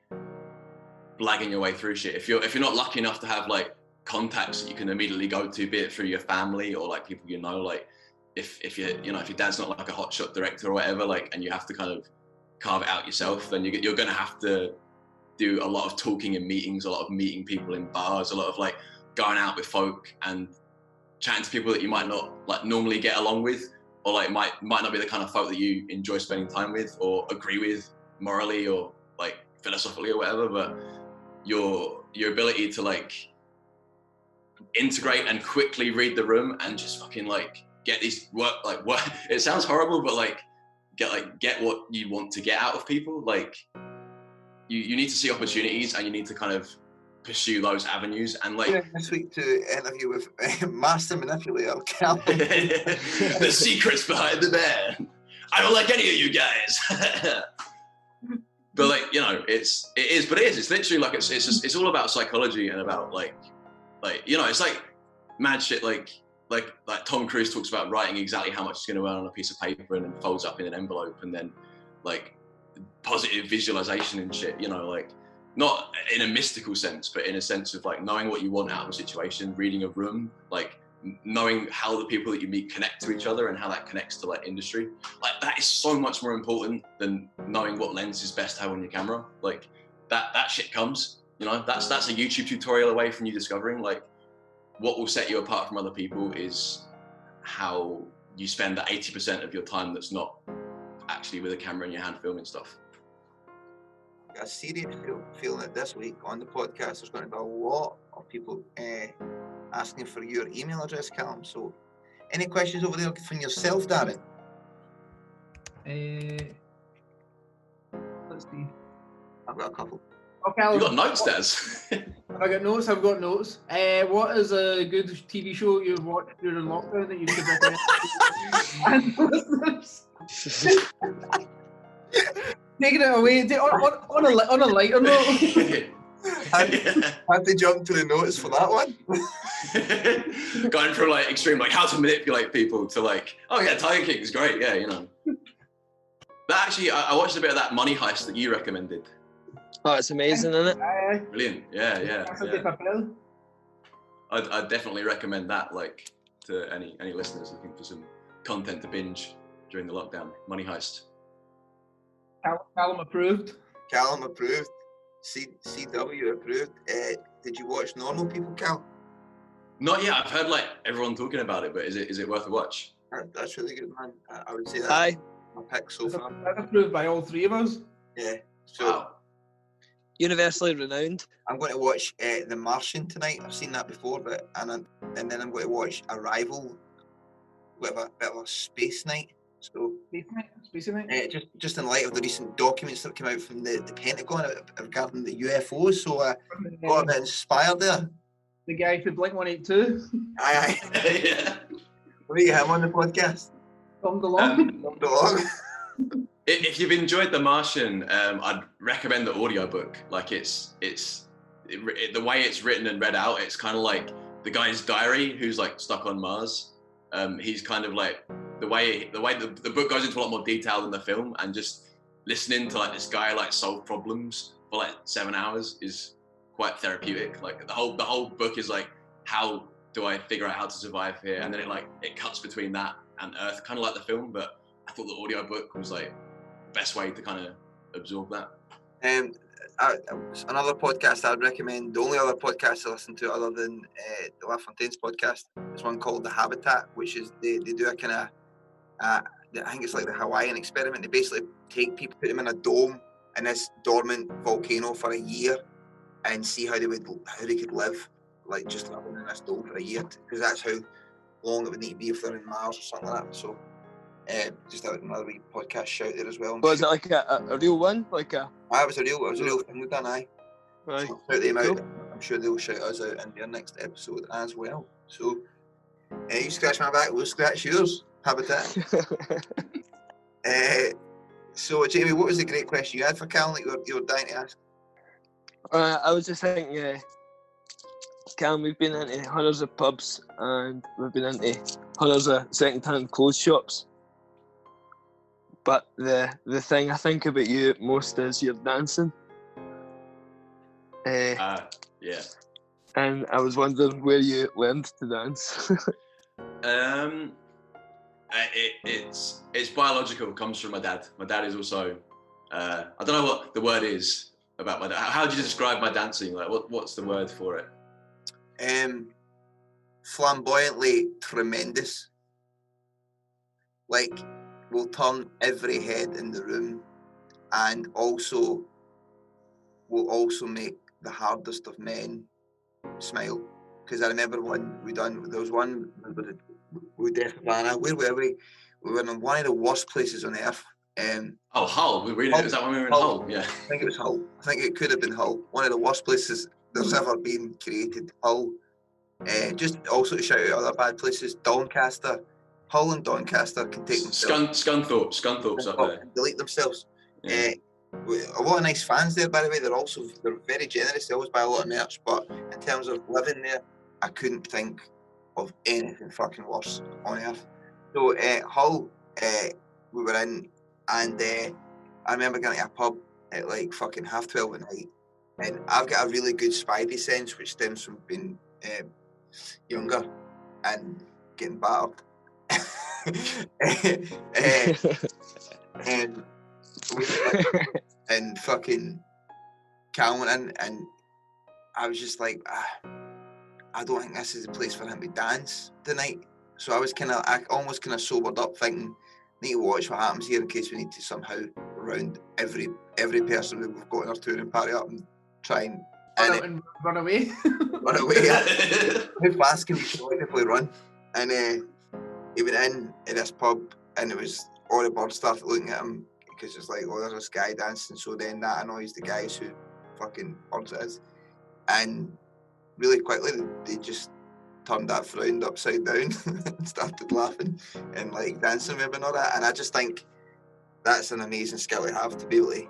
blagging your way through shit. If you're if you're not lucky enough to have like contacts that you can immediately go to be it through your family or like people you know like if if you you know if your dad's not like a hotshot director or whatever like and you have to kind of carve it out yourself then you, you're going to have to do a lot of talking in meetings a lot of meeting people in bars a lot of like going out with folk and chatting to people that you might not like normally get along with or like might might not be the kind of folk that you enjoy spending time with or agree with morally or like philosophically or whatever but your your ability to like integrate and quickly read the room and just fucking like get these work like what it sounds horrible but like get like get what you want to get out of people like you you need to see opportunities and you need to kind of pursue those avenues and like This week to interview with uh, master manipulator the secrets behind the band. I don't like any of you guys. but like you know, it's it is, but it is. It's literally like it's it's just, it's all about psychology and about like like you know, it's like mad shit. Like like like Tom Cruise talks about writing exactly how much he's going to earn on a piece of paper and then folds up in an envelope and then like positive visualization and shit. You know, like not in a mystical sense, but in a sense of like knowing what you want out of a situation, reading a room, like knowing how the people that you meet connect to each other and how that connects to like industry. Like that is so much more important than knowing what lens is best to have on your camera. Like that that shit comes. You know, that's that's a YouTube tutorial away from you discovering like what will set you apart from other people is how you spend that 80% of your time that's not actually with a camera in your hand filming stuff. a serious feel, feeling that this week on the podcast there's going to be a lot of people uh, asking for your email address, Callum. So, any questions over there from yourself, Darren? Uh, let's see. I've got a couple. Okay, You got notes, what- Des. Have I got notes? I've got notes. Uh, what is a good TV show you've watched during lockdown that you could recommend? And listeners? Taking it away on, on, on, a, on a lighter note. Had to jump to the notes for that one. Going from like extreme, like how to manipulate people to like, oh yeah, Tiger King is great. Yeah, you know. That actually, I, I watched a bit of that Money Heist that you recommended. Oh, it's amazing, isn't it? Aye, Brilliant. Yeah, yeah. Casa de yeah. Papel. I'd, I'd definitely recommend that, like, to any any listeners looking for some content to binge during the lockdown. Money Heist. Cal- Callum approved. Callum approved. C- CW approved. Uh, did you watch Normal People, Cal? Not yet. I've heard like everyone talking about it, but is it is it worth a watch? That, that's really good, man. I, I would say that. Aye. My pick so far. That's approved by all three of us. Yeah. So Wow. Universally renowned. I'm going to watch uh, The Martian tonight. I've seen that before, but and I'm, and then I'm going to watch Arrival, with a bit of a space night. So Space Night. Space Night. uh, just just in light of the recent documents that came out from the, the Pentagon regarding the UFOs, so I uh, got a bit inspired there. The guy for Blink 182. Aye, aye. yeah. What do you have on the podcast? Thumbed along. Um, Come along. If you've enjoyed The Martian, um, I'd recommend the audiobook. Like it's it's it, it- the way it's written and read out. It's kind of like the guy's diary who's like stuck on Mars. Um, he's kind of like the way the way the, the book goes into a lot more detail than the film, and just listening to like this guy like solve problems for like seven hours is quite therapeutic. Like the whole the whole book is like how do I figure out how to survive here, and then it like it cuts between that and Earth, kind of like the film, but I thought the audiobook was like best way to kind of absorb that. Um, another podcast I'd recommend. The only other podcast I listen to other than uh, the LaFontaine's podcast is one called The Habitat, which is they, they do a kind of, uh, I think it's like the Hawaiian experiment. They basically take people, put them in a dome in this dormant volcano for a year, and see how they would how they could live, like just living in this dome for a year, because that's how long it would need to be if they're in Mars or something like that. So. Uh, just another wee podcast shout there as well. Was it like a, a, real one? Like a. It was a real, it was a real thing we've done. Aye, Aye. so shout them out. I'm sure they'll shout us out in their next episode as well. So, uh, you scratch my back, we'll scratch yours. Habitat. uh, so, Jamie, what was the great question you had for Cal that you were, you were dying to ask? Uh, I was just thinking, uh, Cam, we've been into hundreds of pubs and we've been into hundreds of second-hand clothes shops. But the the thing I think about you most is your dancing. Uh, Uh, yeah. and I was wondering where you learned to dance. Um, it, it's it's biological. It comes from my dad. My dad is also. Uh, I don't know what the word is about my dad. How, how do you describe my dancing? Like, what what's the word for it? Um, flamboyantly tremendous. Like, will turn every head in the room, and also will also make the hardest of men smile. Because I remember one we done. There was one with with Deaf Havana. Where were we? We were in one of the worst places on earth. Um, Oh, Hull. We really Hull. is that when we were in Hull. Hull? Yeah. I think it was Hull. I think it could have been Hull. One of the worst places there's ever been created. Hull. Uh, just also to shout out other bad places. Doncaster. Hull and Doncaster can take themselves. Scun, Scunthorpe. Scunthorpe's up there. delete themselves. Yeah. Uh, a lot of nice fans there, by the way. They're also they're very generous. They always buy a lot of merch. But in terms of living there, I couldn't think of anything fucking worse on earth. So uh, Hull, uh, we were in, and uh, I remember going to a pub at like fucking half twelve at night, and I've got a really good spidey sense, which stems from being um, younger and getting battered. Eh, and we and fucking Cal went in, and I was just like, ah, I don't think this is the place for him to dance tonight. So I was kind of, I almost kind of sobered up, thinking, need to watch what happens here in case we need to somehow round every every person that we've got in our touring party up and try and run, and out and run away. run away. How fast can you collectively run? And uh, he went in at this pub, and it was all the birds started looking at him because it's like, oh, there's this guy dancing. So then that annoys the guys who fucking birds it is. And really quickly, they just turned that frown upside down and started laughing and like dancing with one that. And I just think that's an amazing skill to have to be able to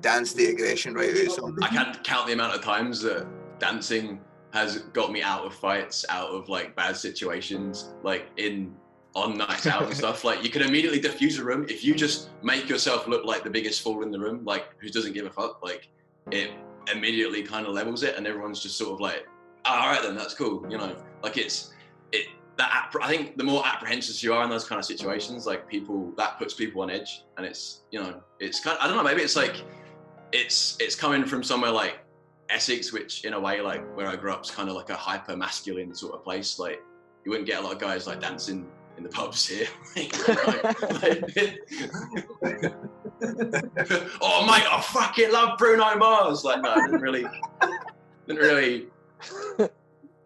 dance the aggression right out of somebody. I can't count the amount of times that dancing has got me out of fights, out of like bad situations, like in on nights out and stuff. Like you can immediately diffuse a room if you just make yourself look like the biggest fool in the room, like who doesn't give a fuck. Like it immediately kind of levels it, and everyone's just sort of like, "Ah, all right, then that's cool. You know, like it's it that I think the more apprehensive you are in those kind of situations, like people that puts people on edge, and it's you know it's kind of, I don't know maybe it's like it's it's coming from somewhere like Essex, which in a way like where I grew up is kind of like a hyper masculine sort of place. Like you wouldn't get a lot of guys like dancing in the pubs here. oh mate, I fucking love Bruno Mars. Like no, it didn't really, didn't really, didn't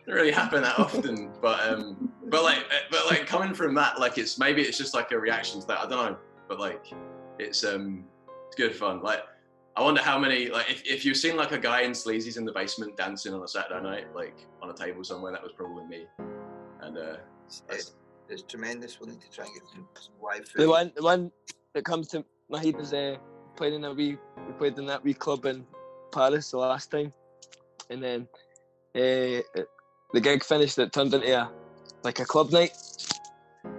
really happen that often. But um, but like, but like coming from that, like it's maybe it's just like a reaction to that. I don't know, but like it's um, it's good fun. Like I wonder how many like if, if you've seen like a guy in sleazies in the basement dancing on a Saturday night, like on a table somewhere, that was probably me. And uh, It's, it's tremendous. We'll need to try and get some, live The one, the one that comes to my head is uh, playing in a wee, we played in that wee club in Paris the last time, and then uh, the gig finished. It turned into a like a club night.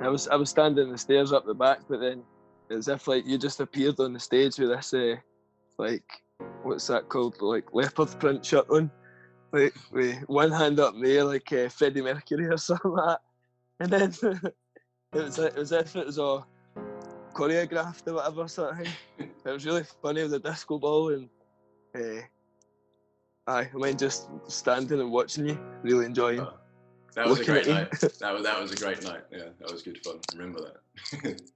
I was I was standing the stairs up the back, but then as if like you just appeared on the stage with this uh, like what's that called like leopard print shirt on, like with one hand up in the air like uh, Freddie Mercury or something like that, and then it was it was as if it was all choreographed or whatever sort of thing. It was really funny with the disco ball and uh, aye, I mind just standing and watching you, really enjoying. that was a great night. That was that was a great night. Yeah, that was good fun. Remember that.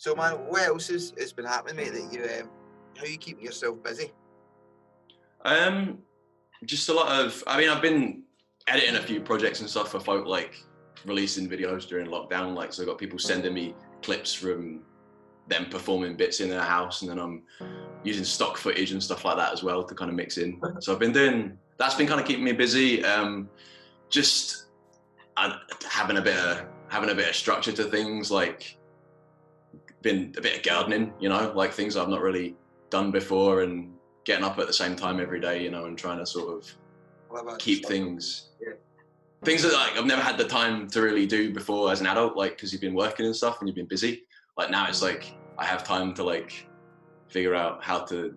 So man, what else has, has been happening, mate? That you um, how you keeping yourself busy? Um, just a lot of. I mean, I've been editing a few projects and stuff for folk, like releasing videos during lockdown. Like, so I got people sending me clips from them performing bits in their house, and then I'm using stock footage and stuff like that as well to kind of mix in. So I've been doing. That's been kind of keeping me busy. Um, just uh, having a bit of having a bit of structure to things, like been a bit of gardening, you know, like things I've not really done before, and getting up at the same time every day, you know, and trying to sort of keep things Yeah. Things that like I've never had the time to really do before as an adult, like because you've been working and stuff and you've been busy. Like now it's like I have time to like figure out how to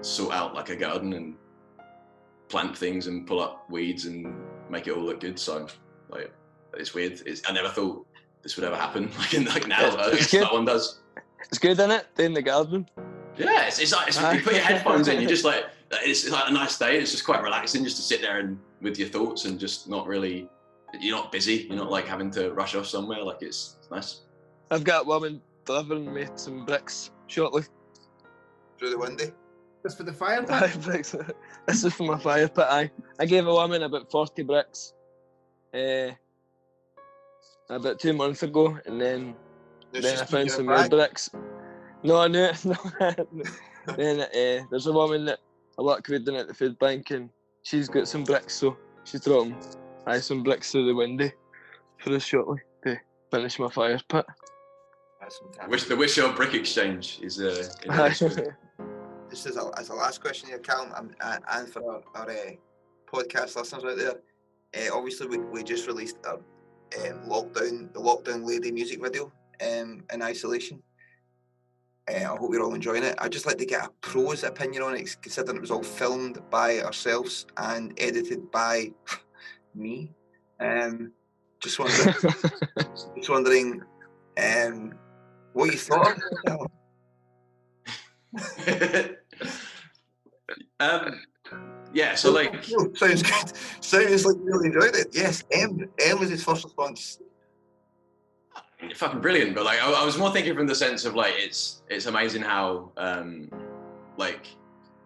sort out like a garden and plant things and pull up weeds and make it all look good. So like it's weird. It's, I never thought this would ever happen. Like in like now, It's- no one does. It's good, isn't it? Doing the garden. Yeah, it's, it's like it's, you put your headphones in, you just like it's like a nice day. It's just quite relaxing just to sit there and with your thoughts and just not really. You're not busy. You're not like having to rush off somewhere. Like it's, it's nice. I've got a woman delivering me some bricks shortly. through the window. Just for the fire Aye, pit. bricks. this is for my fire pit. Aye. I gave a woman about 40 bricks uh, about two months ago, and then There's then I found some more bricks. No, I knew it. No, then uh, there's a woman that I work with down at the food bank, and she's got some bricks, so she's throwing aye, some bricks through the window for us shortly to finish my fire pit. That's fantastic. Wish the Wish Your Brick Exchange is uh, in the Aye. Just as a, as a last question here, Callum, and, and, and for our, our uh, podcast listeners out there, uh, obviously we, we just released our um, lockdown, the lockdown lady music video um, in isolation. Uh, I hope you're all enjoying it. I'd just like to get a pro's opinion on it, considering it was all filmed by ourselves and edited by me. Um, just wondering, just wondering, um, what you thought. of it, Callum? um, yeah. So like, Oh, sounds good. Sounds like you really enjoyed it. Yes, M. M was his first response. Fucking brilliant. But like, I, I was more thinking from the sense of like, it's it's amazing how um, like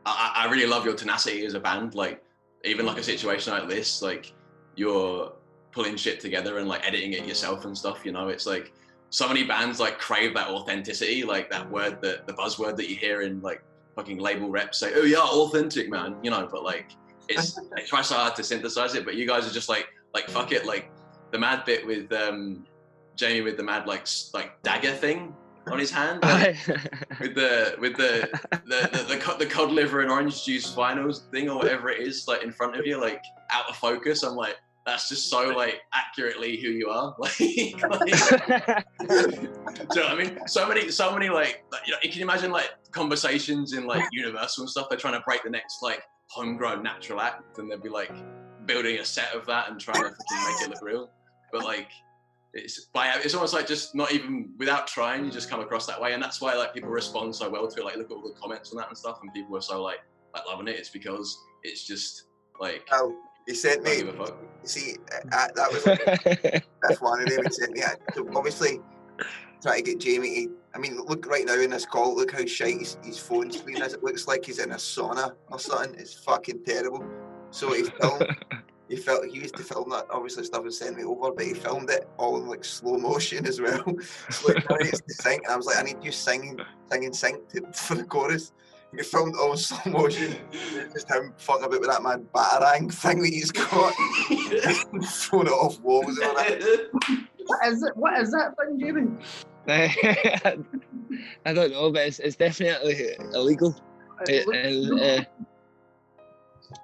I, I really love your tenacity as a band. Like, even like a situation like this, like you're pulling shit together and like editing it yourself and stuff. You know, it's like so many bands like crave that authenticity, like that word that the buzzword that you hear in like fucking label reps say, "Oh yeah, authentic, man," you know. But like, it's they try so hard to synthesize it, but you guys are just like, like fuck it, like the mad bit with um Jamie with the mad like like dagger thing on his hand, oh, like, with the with the the the, the, cod, the cod liver and orange juice finals thing or whatever it is, like in front of you, like out of focus. I'm like. That's just so like accurately who you are. Like, like do you know what I mean? So many, so many like, like, you know, you can imagine like conversations in like Universal and stuff. They're trying to break the next like homegrown natural act, and they'd be like building a set of that and trying to make it look real. But like, it's by it's almost like just not even without trying, you just come across that way, and that's why like people respond so well to it. Like, look at all the comments on that and stuff, and people are so like like loving it. It's because it's just like. Oh, he sent me. don't give a fuck. You see, uh, that was like, that's one of them. He sent me. that. So obviously, try to get Jamie. To, I mean, look right now in this call. Look how shite his, his phone screen is. It looks like he's in a sauna or something. It's fucking terrible. So he filmed. he felt he used to film that. Obviously, stuff and sent me over, but he filmed it all in like slow motion as well. so like, now it's to sing, and I was like, I need you singing, singing, sync to, for the chorus. He filmed it all in slow motion. Just him fucking about with that mad batarang thing that he's got. Throwing it off walls and all that. What is it? What is that thing, Jamie? I don't know, but it's, it's definitely illegal. It and, uh,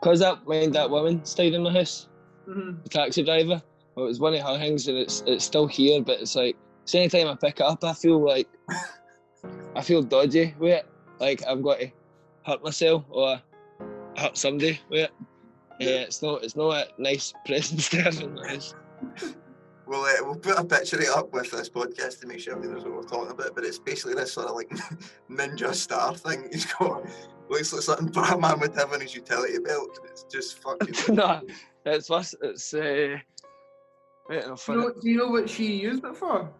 Cause that when that woman stayed in my house, Mhm. the taxi driver. Well, it was one of her things, and it's it's still here. But it's like, so anytime I pick it up, I feel like I feel dodgy with it. Like I've got to hurt myself or hurt somebody with it. Yeah, it's not it's not a nice presence to have in my house. We'll, uh, we'll put a picture it up with this podcast to make sure everybody knows what we're talking about. But it's basically this sort of like ninja star thing. He's got looks like something Batman would have in his utility belt. It's just fucking. no, it's worse. It's uh, wait, I'll Do find you, know, do you know what she used it for?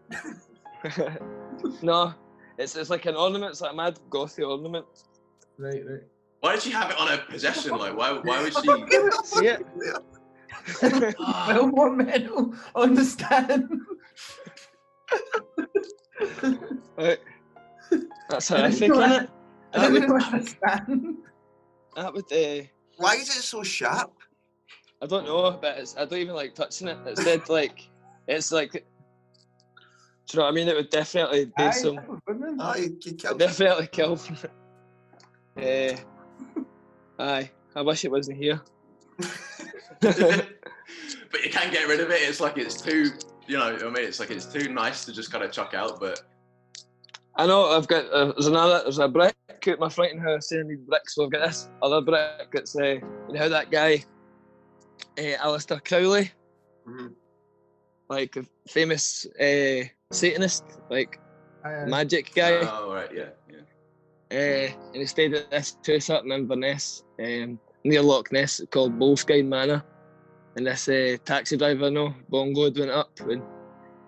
no, it's it's like an ornament. It's like a mad gothy ornament. Right, right. Why did she have it on her possession? Like, why why would she? See it? Well, more metal on the stand. Right. That's I didn't horrific, know isn't it? I That didn't would, know that would uh, Why is it so sharp? I don't know, but it's, I don't even like touching it. It's dead like it's like. Do you know what I mean? It would definitely do Aye, some. wouldn't it? Aye, you It killed definitely kill. uh, aye, I wish it wasn't here. but you can't get rid of it. It's like it's too, you know, I mean, it's like it's too nice to just kind of chuck out. But I know I've got uh, there's another there's a brick at my front in house saying these bricks. So I've got this other brick. It's uh, you know how that guy, uh, Aleister Crowley, Mhm. like a famous uh, Satanist, like Aye, aye. magic guy. oh right, yeah, yeah. Uh, and he stayed at this house up in Inverness, um, near Loch Ness, called Boleskine Manor. And this uh, taxi driver, I know, Bongo went up and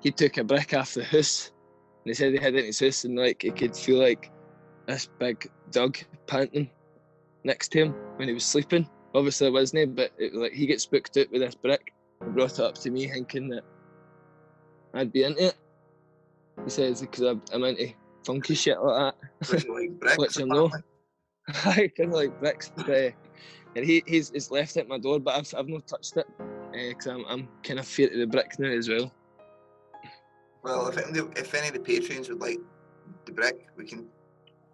he took a brick off the house. And he said he had it in his house and like he could feel like this big dog panting next to him when he was sleeping. Obviously, it wasn't, but it, like he gets spooked out with this brick and brought it up to me thinking that I'd be into it. He says because I'm, I'm into funky shit like that. Like bricks, Which I know. apparently. I kind of like bricks, but, uh, and he he's, he's left it at my door, but I've I've not touched it eh, because I'm I'm kind of fear to the brick now as well. Well, if any, if any of the patrons would like the brick, we can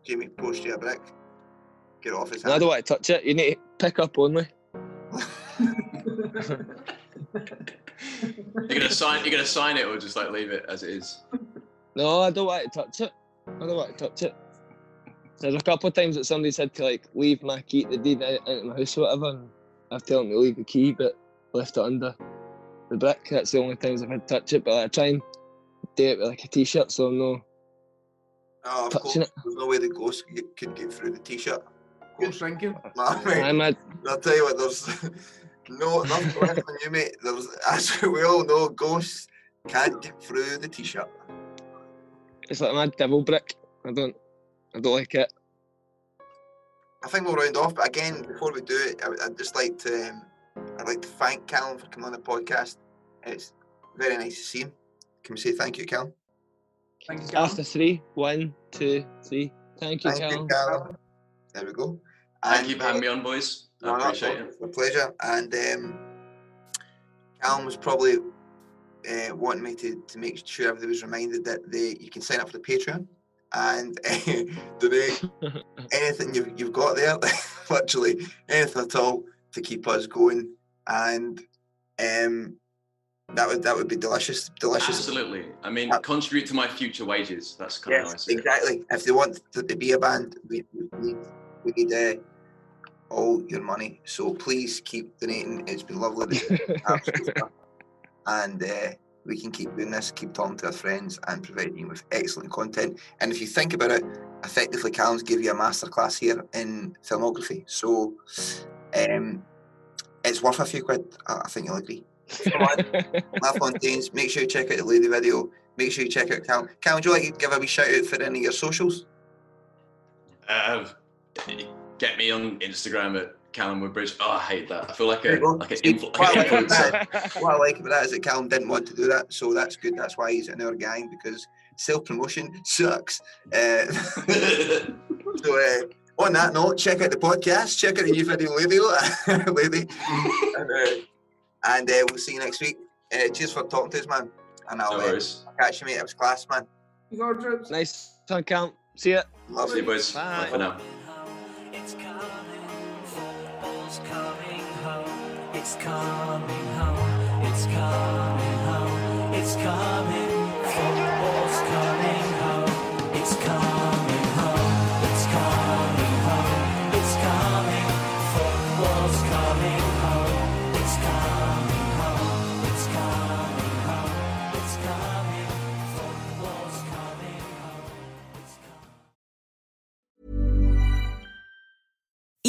Jamie post you a brick. Get off his And I don't want to touch it. You need to pick up only. You're gonna sign, you're gonna sign it, or just like leave it as it is. No, I don't want to touch it. I don't want to touch it. There's a couple of times that somebody said to like leave my key, the deed out into my house or whatever, and I've told them to leave the key, but left it under the brick. That's the only times I've had to touch it. But I try and do it with like a t-shirt, so I'm no Oh, of touching course. There's no way the ghost could get, through the t-shirt. Good drinking. Nah, mate. I'm a, I'll tell you what, there's no nothing left on you, mate. There's, as we all know, ghosts can't get through the t-shirt. it's like my devil brick. I don't, I don't like it. I think we'll round off, but again, before we do it, I, would- I'd just like to, um, I'd like to thank Callum for coming on the podcast. It's very nice to see him. Can we say thank you, Callum? Thank you, Callum. After three, one, two, three. Thank you, Thank Callum. you, Callum. There we go. Thank you for having me on, boys. No, I no, appreciate no, it. A pleasure. And um, Callum was probably uh, wanting me to, to make sure everybody was reminded that they you can sign up for the Patreon and uh, donate anything you've, you've got there, literally anything at all to keep us going. And um, that would that would be delicious, delicious. Absolutely. I mean, contribute to my future wages. That's kind of Yes, nice. exactly. If they want to, to be a band, we, we need we need uh, all your money. So please keep donating. It's been lovely, to and uh, we can keep doing this. Keep talking to our friends and providing you with excellent content. And if you think about it, effectively, Callum's give you a masterclass here in filmography. So um, it's worth a few quid. I I think you'll agree. Come on, LaFontaine's. Make sure you check out the lady video. Make sure you check out Callum. Callum, would you like to give a wee shout out for any of your socials? Uh, get me on Instagram at Callum Woodbridge. Oh, I hate that. I feel like a you like an See, influ- what, I like like about that, what I like about that is that Callum didn't want to do that, so that's good. That's why he's in our gang because self promotion sucks. Uh, so, uh, on that note, check out the podcast, check out the new video, lady, lady, and, uh, and uh, we'll see you next week. Uh, cheers for talking to us, man. And I'll, No uh, worries. I'll catch you, mate. It was class, man. nice time, Callum. See ya. Love See you, boys. Bye for now. Coming home. It's coming home. It's coming home. It's coming. Football's coming home. It's coming